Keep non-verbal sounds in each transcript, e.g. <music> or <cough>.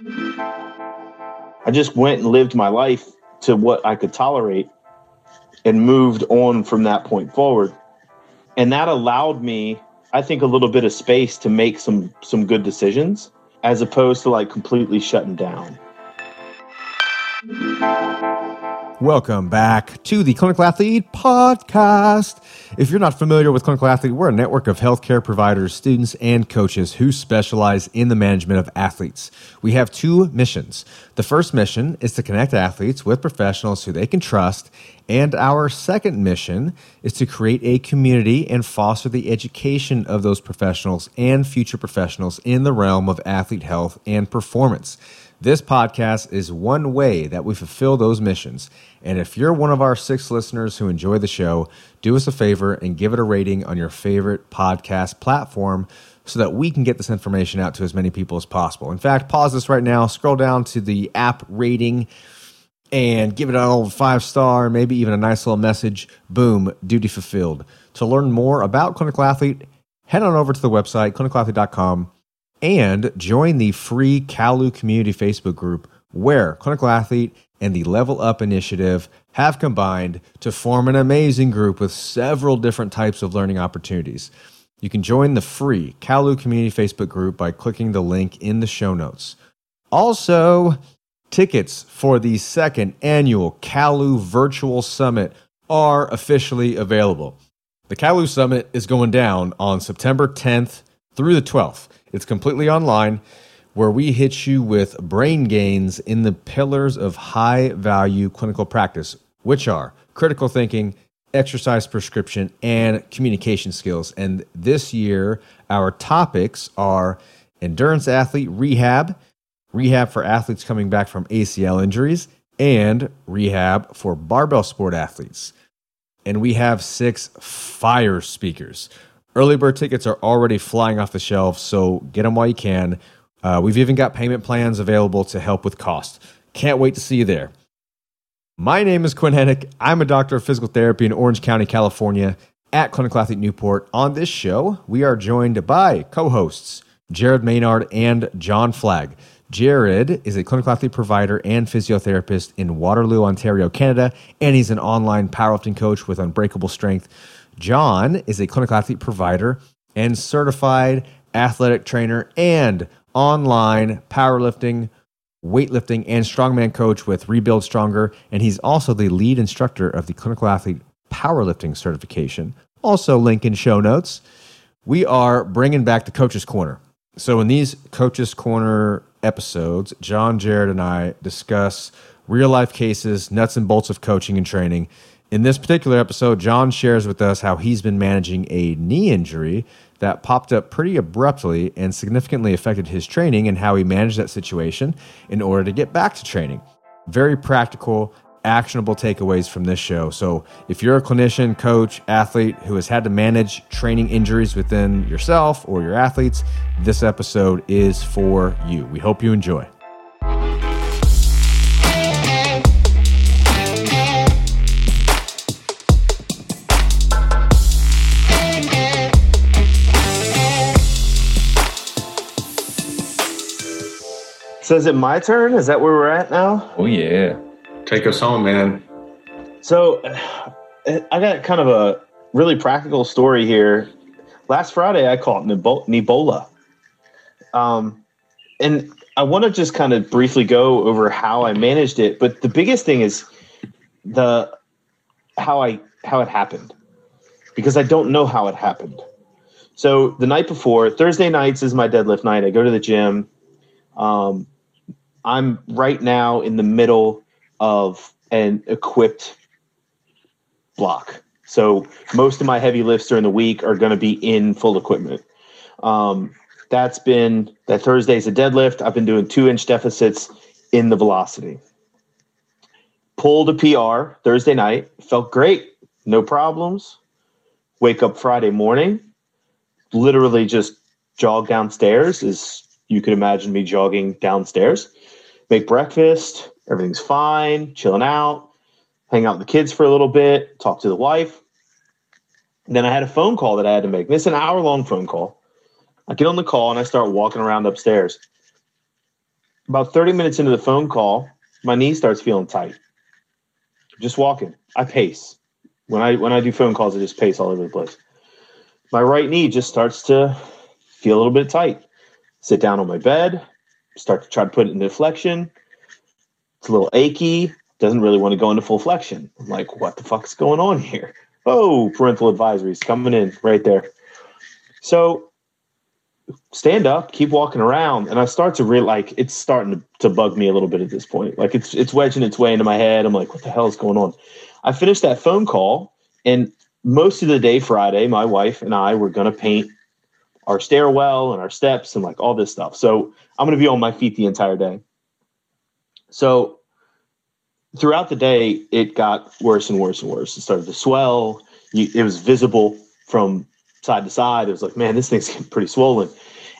I just went and lived my life to what I could tolerate and moved on from that point forward. And that allowed me, I think, a little bit of space to make some some good decisions as opposed to like completely shutting down. Welcome back to the Clinical Athlete Podcast. If you're not familiar with Clinical Athlete, we're a network of healthcare providers, students, and coaches who specialize in the management of athletes. We have two missions. The first mission is to connect athletes with professionals who they can trust, and our second mission is to create a community and foster the education of those professionals and future professionals in the realm of athlete health and performance. This podcast is one way that we fulfill those missions. And if you're one of our six listeners who enjoy the show, do us a favor and give it a rating on your favorite podcast platform so that we can get this information out to as many people as possible. In fact, pause this right now, scroll down to the app rating and give it an old five star, maybe even a nice little message. Boom, duty fulfilled. To learn more about Clinical Athlete, head on over to the website, clinicalathlete.com and join the free CALU community Facebook group where Clinical Athlete and the Level Up Initiative have combined to form an amazing group with several different types of learning opportunities. You can join the free CALU community Facebook group by clicking the link in the show notes. Also, tickets for the second annual CALU Virtual Summit are officially available. The CALU Summit is going down on September 10th through the 12th. It's completely online where we hit you with brain gains in the pillars of high value clinical practice, which are critical thinking, exercise prescription, and communication skills. And this year, our topics are endurance athlete rehab, rehab for athletes coming back from ACL injuries, and rehab for barbell sport athletes. And we have six fire speakers. Early bird tickets are already flying off the shelves, so get them while you can. Uh, we've even got payment plans available to help with cost. Can't wait to see you there. My name is Quinn Henoch. I'm a doctor of physical therapy in Orange County, California, at Clinical Athlete Newport. On this show, we are joined by co hosts Jared Maynard and John Flagg. Jared is a clinical athlete provider and physiotherapist in Waterloo, Ontario, Canada, and he's an online powerlifting coach with Unbreakable Strength. John is a clinical athlete provider and certified athletic trainer and online powerlifting, weightlifting, and strongman coach with Rebuild Stronger. And he's also the lead instructor of the clinical athlete powerlifting certification. Also, link in show notes. We are bringing back the Coach's Corner. So, in these Coach's Corner episodes, John, Jared, and I discuss real life cases, nuts and bolts of coaching and training in this particular episode, John shares with us how he's been managing a knee injury that popped up pretty abruptly and significantly affected his training and how he managed that situation in order to get back to training. Very practical, actionable takeaways from this show. So, if you're a clinician, coach, athlete who has had to manage training injuries within yourself or your athletes, this episode is for you. We hope you enjoy. So is it my turn? Is that where we're at now? Oh yeah, take us home, man. So I got kind of a really practical story here. Last Friday, I caught Ebola, um, and I want to just kind of briefly go over how I managed it. But the biggest thing is the how I how it happened because I don't know how it happened. So the night before, Thursday nights is my deadlift night. I go to the gym. Um, I'm right now in the middle of an equipped block. So most of my heavy lifts during the week are going to be in full equipment. Um, that's been that Thursday's a deadlift. I've been doing two inch deficits in the velocity. Pulled a PR Thursday night. Felt great. No problems. Wake up Friday morning. Literally just jog downstairs as you could imagine me jogging downstairs make breakfast. Everything's fine, chilling out, hang out with the kids for a little bit, talk to the wife. And then I had a phone call that I had to make. This an hour long phone call. I get on the call and I start walking around upstairs. about 30 minutes into the phone call, my knee starts feeling tight. Just walking. I pace. When I when I do phone calls, I just pace all over the place. My right knee just starts to feel a little bit tight. Sit down on my bed, start to try to put it into flexion. It's a little achy, doesn't really want to go into full flexion. I'm like, what the fuck's going on here? Oh, parental advisories coming in right there. So stand up, keep walking around, and I start to real like it's starting to, to bug me a little bit at this point. Like it's it's wedging its way into my head. I'm like, what the hell is going on? I finished that phone call, and most of the day Friday, my wife and I were gonna paint our stairwell and our steps and like all this stuff. So I'm gonna be on my feet the entire day. So throughout the day, it got worse and worse and worse. It started to swell. It was visible from side to side. It was like, man, this thing's getting pretty swollen.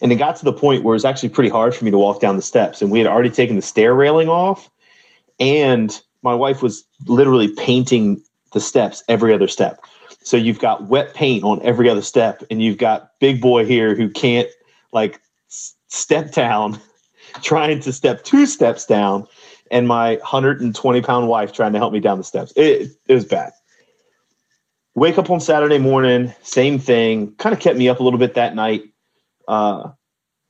And it got to the point where it was actually pretty hard for me to walk down the steps. And we had already taken the stair railing off. And my wife was literally painting the steps every other step. So you've got wet paint on every other step, and you've got big boy here who can't like step down, <laughs> trying to step two steps down, and my 120 pound wife trying to help me down the steps. It, it was bad. Wake up on Saturday morning, same thing. Kind of kept me up a little bit that night. Uh,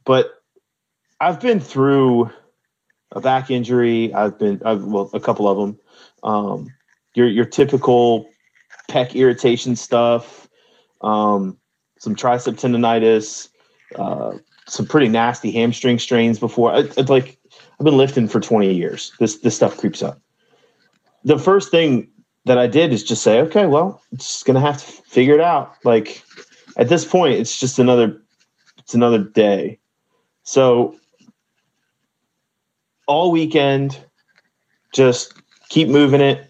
but I've been through a back injury. I've been, I've, well, a couple of them. Um, your your typical pec irritation stuff, um, some tricep tendonitis, uh, some pretty nasty hamstring strains before. It's like I've been lifting for 20 years. This this stuff creeps up. The first thing that I did is just say, okay, well, it's gonna have to figure it out. Like at this point, it's just another it's another day. So all weekend, just keep moving it,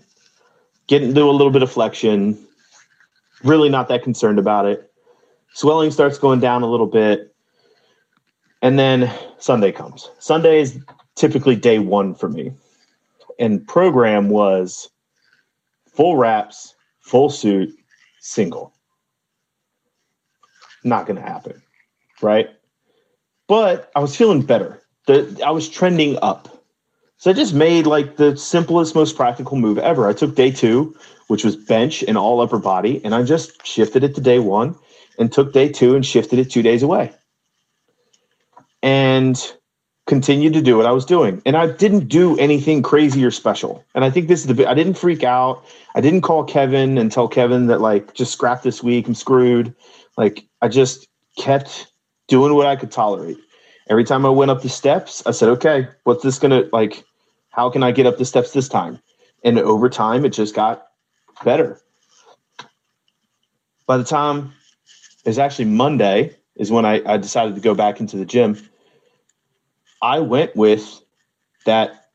get into a little bit of flexion. Really not that concerned about it. Swelling starts going down a little bit. And then Sunday comes. Sunday is typically day one for me. And program was full wraps, full suit, single. Not going to happen, right? But I was feeling better. The, I was trending up. So I just made like the simplest, most practical move ever. I took day two, which was bench and all upper body, and I just shifted it to day one and took day two and shifted it two days away. And continued to do what I was doing. And I didn't do anything crazy or special. And I think this is the I didn't freak out. I didn't call Kevin and tell Kevin that like just scrap this week, I'm screwed. Like I just kept doing what I could tolerate. Every time I went up the steps, I said, okay, what's this gonna like? How can I get up the steps this time? And over time, it just got better. By the time it was actually Monday, is when I, I decided to go back into the gym I went with that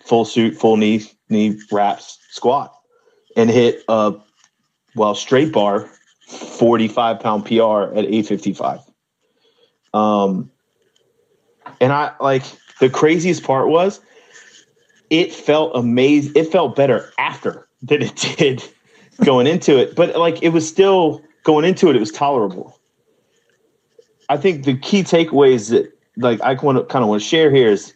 full suit, full knee knee wraps squat and hit a well straight bar 45 pound PR at 855. Um and I like the craziest part was it felt amazing. It felt better after than it <laughs> did going into it. But like it was still going into it, it was tolerable. I think the key takeaways that like I want to kind of want to share here is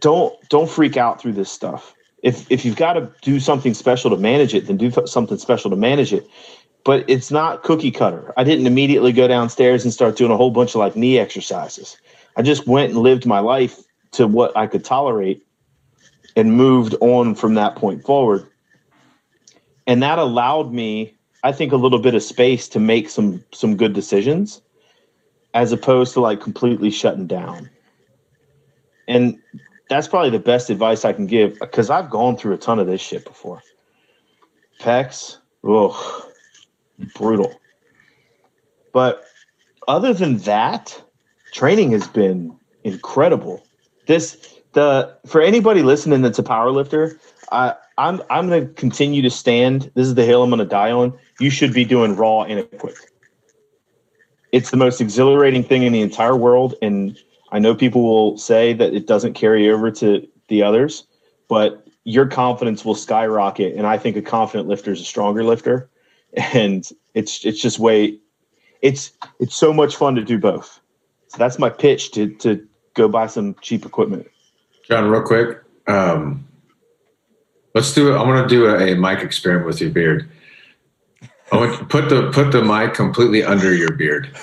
don't don't freak out through this stuff. If if you've got to do something special to manage it, then do something special to manage it. But it's not cookie cutter. I didn't immediately go downstairs and start doing a whole bunch of like knee exercises. I just went and lived my life to what I could tolerate and moved on from that point forward. And that allowed me, I think, a little bit of space to make some some good decisions as opposed to like completely shutting down. And that's probably the best advice I can give because I've gone through a ton of this shit before. Pecs, oh, brutal. But other than that, training has been incredible. This the for anybody listening that's a power lifter, I I'm I'm gonna continue to stand. This is the hill I'm gonna die on. You should be doing raw and equipped it's the most exhilarating thing in the entire world. And I know people will say that it doesn't carry over to the others, but your confidence will skyrocket. And I think a confident lifter is a stronger lifter. And it's it's just way it's it's so much fun to do both. So that's my pitch to to go buy some cheap equipment. John, real quick. Um, let's do it. I want to do a, a mic experiment with your beard. I want to put the put the mic completely under your beard.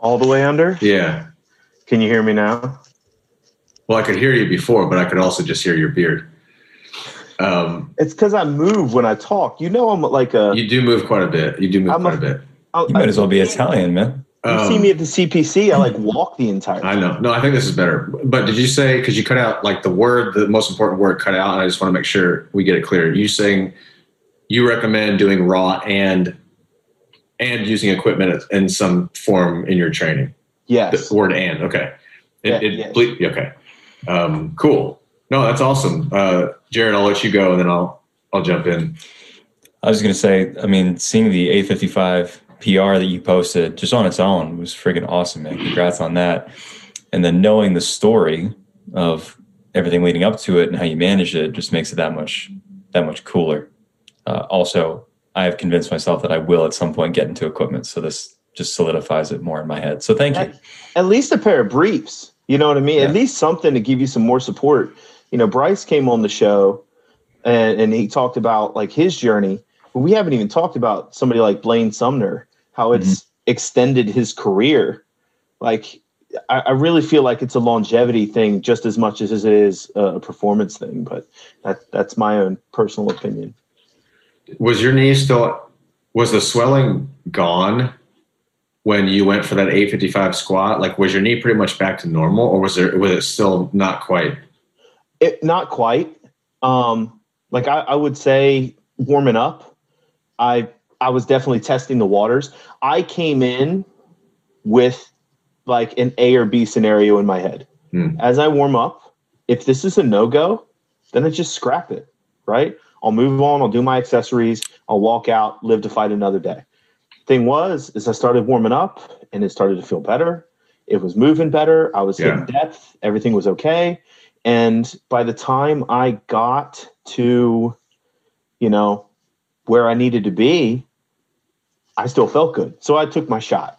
All the way under? Yeah. Can you hear me now? Well, I could hear you before, but I could also just hear your beard. Um, It's because I move when I talk. You know, I'm like a. you do move quite a bit. You do move I'm quite a- a bit. I- You might as well be Italian, man. You see Um, me at the CPC, I like walk the entire. I know. No, I think this is better. But did you say because you cut out like the word, the most important word cut out, and I just want to make sure we get it clear. You saying you recommend doing raw and and using equipment in some form in your training. Yes. The word and okay. It, Yeah, it yes. ble- okay. Um, cool. No, that's awesome. Uh, Jared, I'll let you go and then I'll I'll jump in. I was going to say, I mean, seeing the 855 PR that you posted just on its own was friggin' awesome, man. Congrats on that. And then knowing the story of everything leading up to it and how you managed it just makes it that much that much cooler. Uh, also, I have convinced myself that I will at some point get into equipment, so this just solidifies it more in my head. So thank you. At, at least a pair of briefs. You know what I mean? Yeah. At least something to give you some more support. You know, Bryce came on the show and, and he talked about like his journey. But we haven't even talked about somebody like Blaine Sumner, how it's Mm-hmm. extended his career. Like, I, I really feel like it's a longevity thing just as much as it is a performance thing. But that, that's my own personal opinion. Was your knee still was the swelling gone when you went for that 855 squat? Like was your knee pretty much back to normal or was there was it still not quite? It not quite. Um, like I, I would say warming up, I I was definitely testing the waters. I came in with like an A or B scenario in my head. Hmm. As I warm up, if this is a no go, then I just scrap it. Right? I'll move on. I'll do my accessories. I'll walk out, live to fight another day. Thing was, is I started warming up and it started to feel better. It was moving better. I was Yeah. hitting depth. Everything was okay. And by the time I got to, you know, where I needed to be, I still felt good. So I took my shot.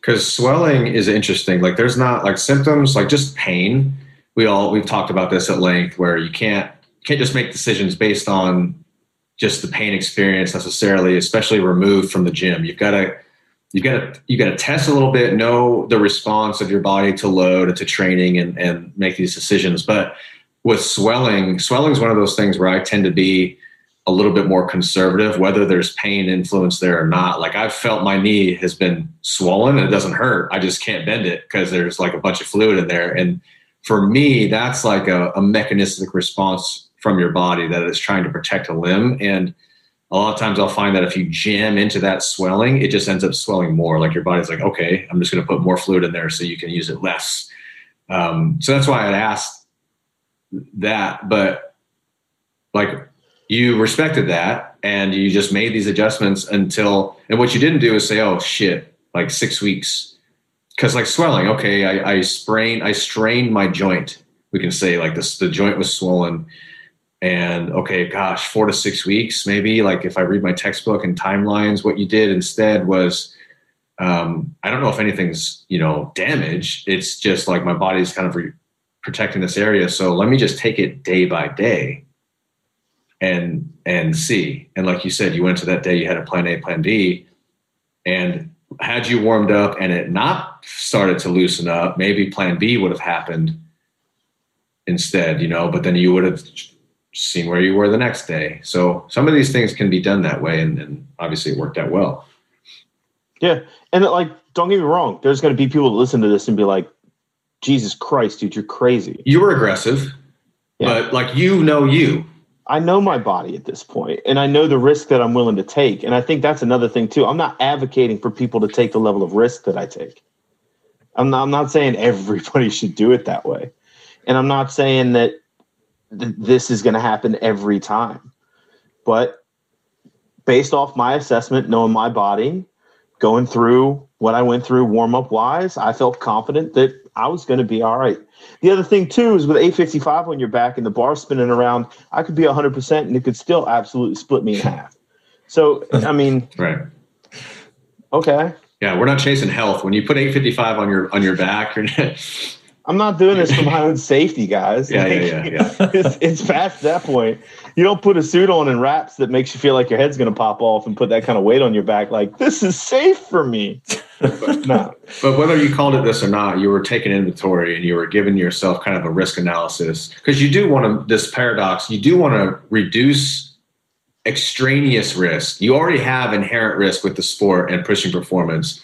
Because swelling is interesting. Like there's not like symptoms, like just pain. We all we've talked about this at length where you can't can't just make decisions based on just the pain experience necessarily, especially removed from the gym. You've got to you got to you got to test a little bit, know the response of your body to load and to training, and and make these decisions. But with swelling, swelling is one of those things where I tend to be a little bit more conservative, whether there's pain influence there or not. Like I've felt my knee has been swollen and it doesn't hurt. I just can't bend it because there's like a bunch of fluid in there. And for me, that's like a, a mechanistic response from your body that is trying to protect a limb. And a lot of times I'll find that if you jam into that swelling, it just ends up swelling more. Like your body's like, okay, I'm just going to put more fluid in there so you can use it less. Um, so that's why I'd asked that. But like you respected that and you just made these adjustments until, and what you didn't do is say, oh shit, like six weeks. Cause like swelling, okay, I, I sprained, I strained my joint. We can say like this, the joint was swollen and okay gosh four to six weeks maybe like if i read my textbook and timelines what you did instead was um, i don't know if anything's you know damaged it's just like my body's kind of re- protecting this area so let me just take it day by day and and see and like you said you went to that day you had a plan a plan b and had you warmed up and it not started to loosen up maybe plan b would have happened instead you know but then you would have seen where you were the next day. So some of these things can be done that way, and, and obviously it worked out well. Yeah. And like, don't get me wrong, there's going to be people that listen to this and be like, Jesus Christ, dude, you're crazy. You were aggressive, Yeah. but like you know you. I know my body at this point, and I know the risk that I'm willing to take. And I think that's another thing too. I'm not advocating for people to take the level of risk that I take. I'm not, I'm not saying everybody <laughs> should do it that way, and I'm not saying that th- this is going to happen every time. But based off my assessment, knowing my body, going through what I went through warm up wise, I felt confident that I was going to be all right. The other thing too is with 855 on your back and the bar spinning around, I could be 100% and it could still absolutely split me in half. So, I <laughs> mean, Right. okay. Yeah, we're not chasing health. When you put 855 on your on your back, you're I'm not doing this for my <laughs> own safety, guys. Yeah, yeah, yeah, yeah. <laughs> it's, it's past that point. You don't put a suit on and wraps that makes you feel like your head's going to pop off and put that kind of weight on your back. Like this is safe for me. no. <laughs> But whether you called it this or not, you were taking inventory and you were giving yourself kind of a risk analysis because you do want to. This paradox, you do want to reduce extraneous risk. You already have inherent risk with the sport and pushing performance.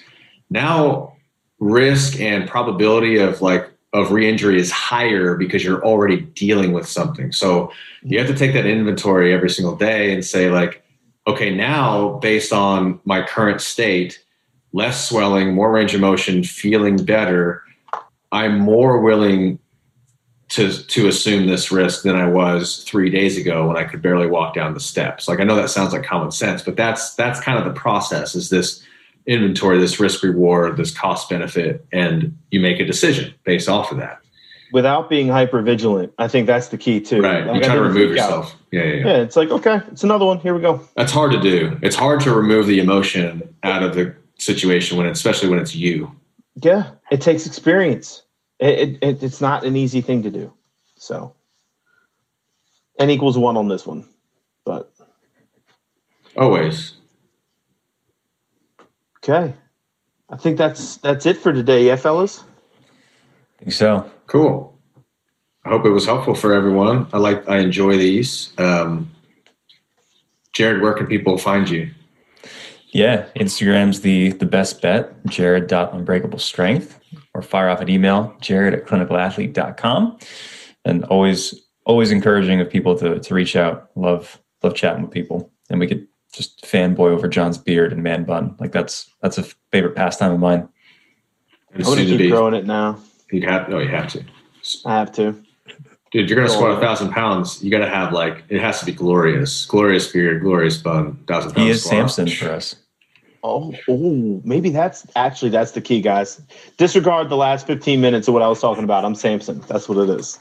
Now, risk and probability of like of re-injury is higher because you're already dealing with something. So you have to take that inventory every single day and say like, okay, now based on my current state, less swelling, more range of motion, feeling better, I'm more willing to to assume this risk than I was three days ago when I could barely walk down the steps. Like I know that sounds like common sense, but that's that's kind of the process. Is this inventory, this risk reward, this cost benefit, and you make a decision based off of that. Without being hyper vigilant, I think that's the key too. Right, like you try to remove yourself. Yeah, yeah, yeah, yeah. It's like okay, it's another one. Here we go. That's hard to do. It's hard to remove the emotion out of the situation when, it's especially when it's you. Yeah, it takes experience. It, it, it's not an easy thing to do. So, n equals one on this one, but always Okay. I think that's that's it for today, yeah, fellas. I think so. Cool. I hope it was helpful for everyone. I like I enjoy these. Um, Jared, where can people find you? Yeah, Instagram's the the best bet, jared.unbreakable strength, or fire off an email, jared at clinicalathlete.com. And always always encouraging of people to to reach out. Love love chatting with people. And we could just fanboy over John's beard and man bun. Like that's that's a favorite pastime of mine. I'm gonna keep be, growing it now. You have no, you have to. I have to. Dude, you're gonna squat a thousand pounds. You gotta have like it has to be glorious, glorious beard, glorious bun, thousand pounds. He is squat. Samson for us. Oh, oh, maybe that's actually that's the key, guys. Disregard the last 15 minutes of what I was talking about. I'm Samson. That's what it is.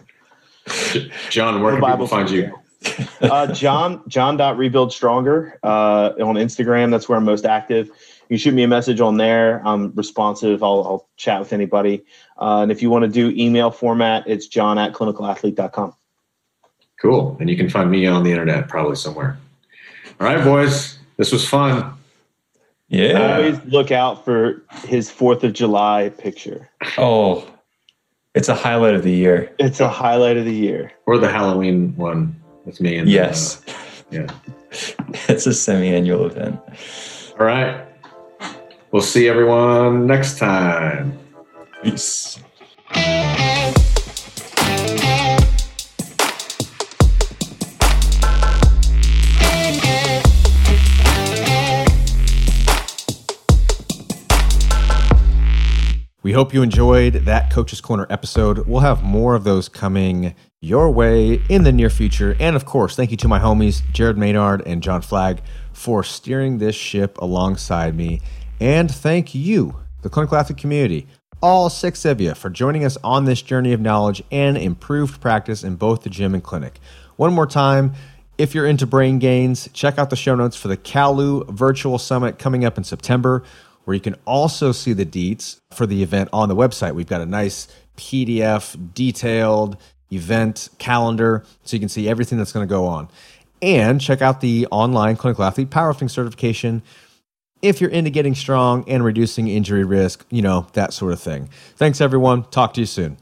John, where can people find you? <laughs> uh, John John dot rebuild stronger uh, on Instagram. That's where I'm most active. You shoot me a message on there. I'm responsive. I'll, I'll chat with anybody. Uh, and if you want to do email format, it's john at clinicalathlete.com. Cool. And you can find me on the internet probably somewhere. All right, boys. This was fun. Yeah. Always look out for his 4th of July picture. Oh, it's a highlight of the year. It's a highlight of the year. Or the Halloween one me. And yes. Uh, yeah. it's a semi-annual event. All right. We'll see everyone next time. Peace. We hope you enjoyed that Coach's Corner episode. We'll have more of those coming your way in the near future. And of course, thank you to my homies, Jared Maynard and John Flagg, for steering this ship alongside me. And thank you, the clinical athlete community, all six of you, for joining us on this journey of knowledge and improved practice in both the gym and clinic. One more time, if you're into brain gains, check out the show notes for the CALU Virtual Summit coming up in September where you can also see the deets for the event on the website. We've got a nice PDF detailed event calendar so you can see everything that's going to go on. And check out the online clinical athlete powerlifting certification if you're into getting strong and reducing injury risk, you know, that sort of thing. Thanks, everyone. Talk to you soon.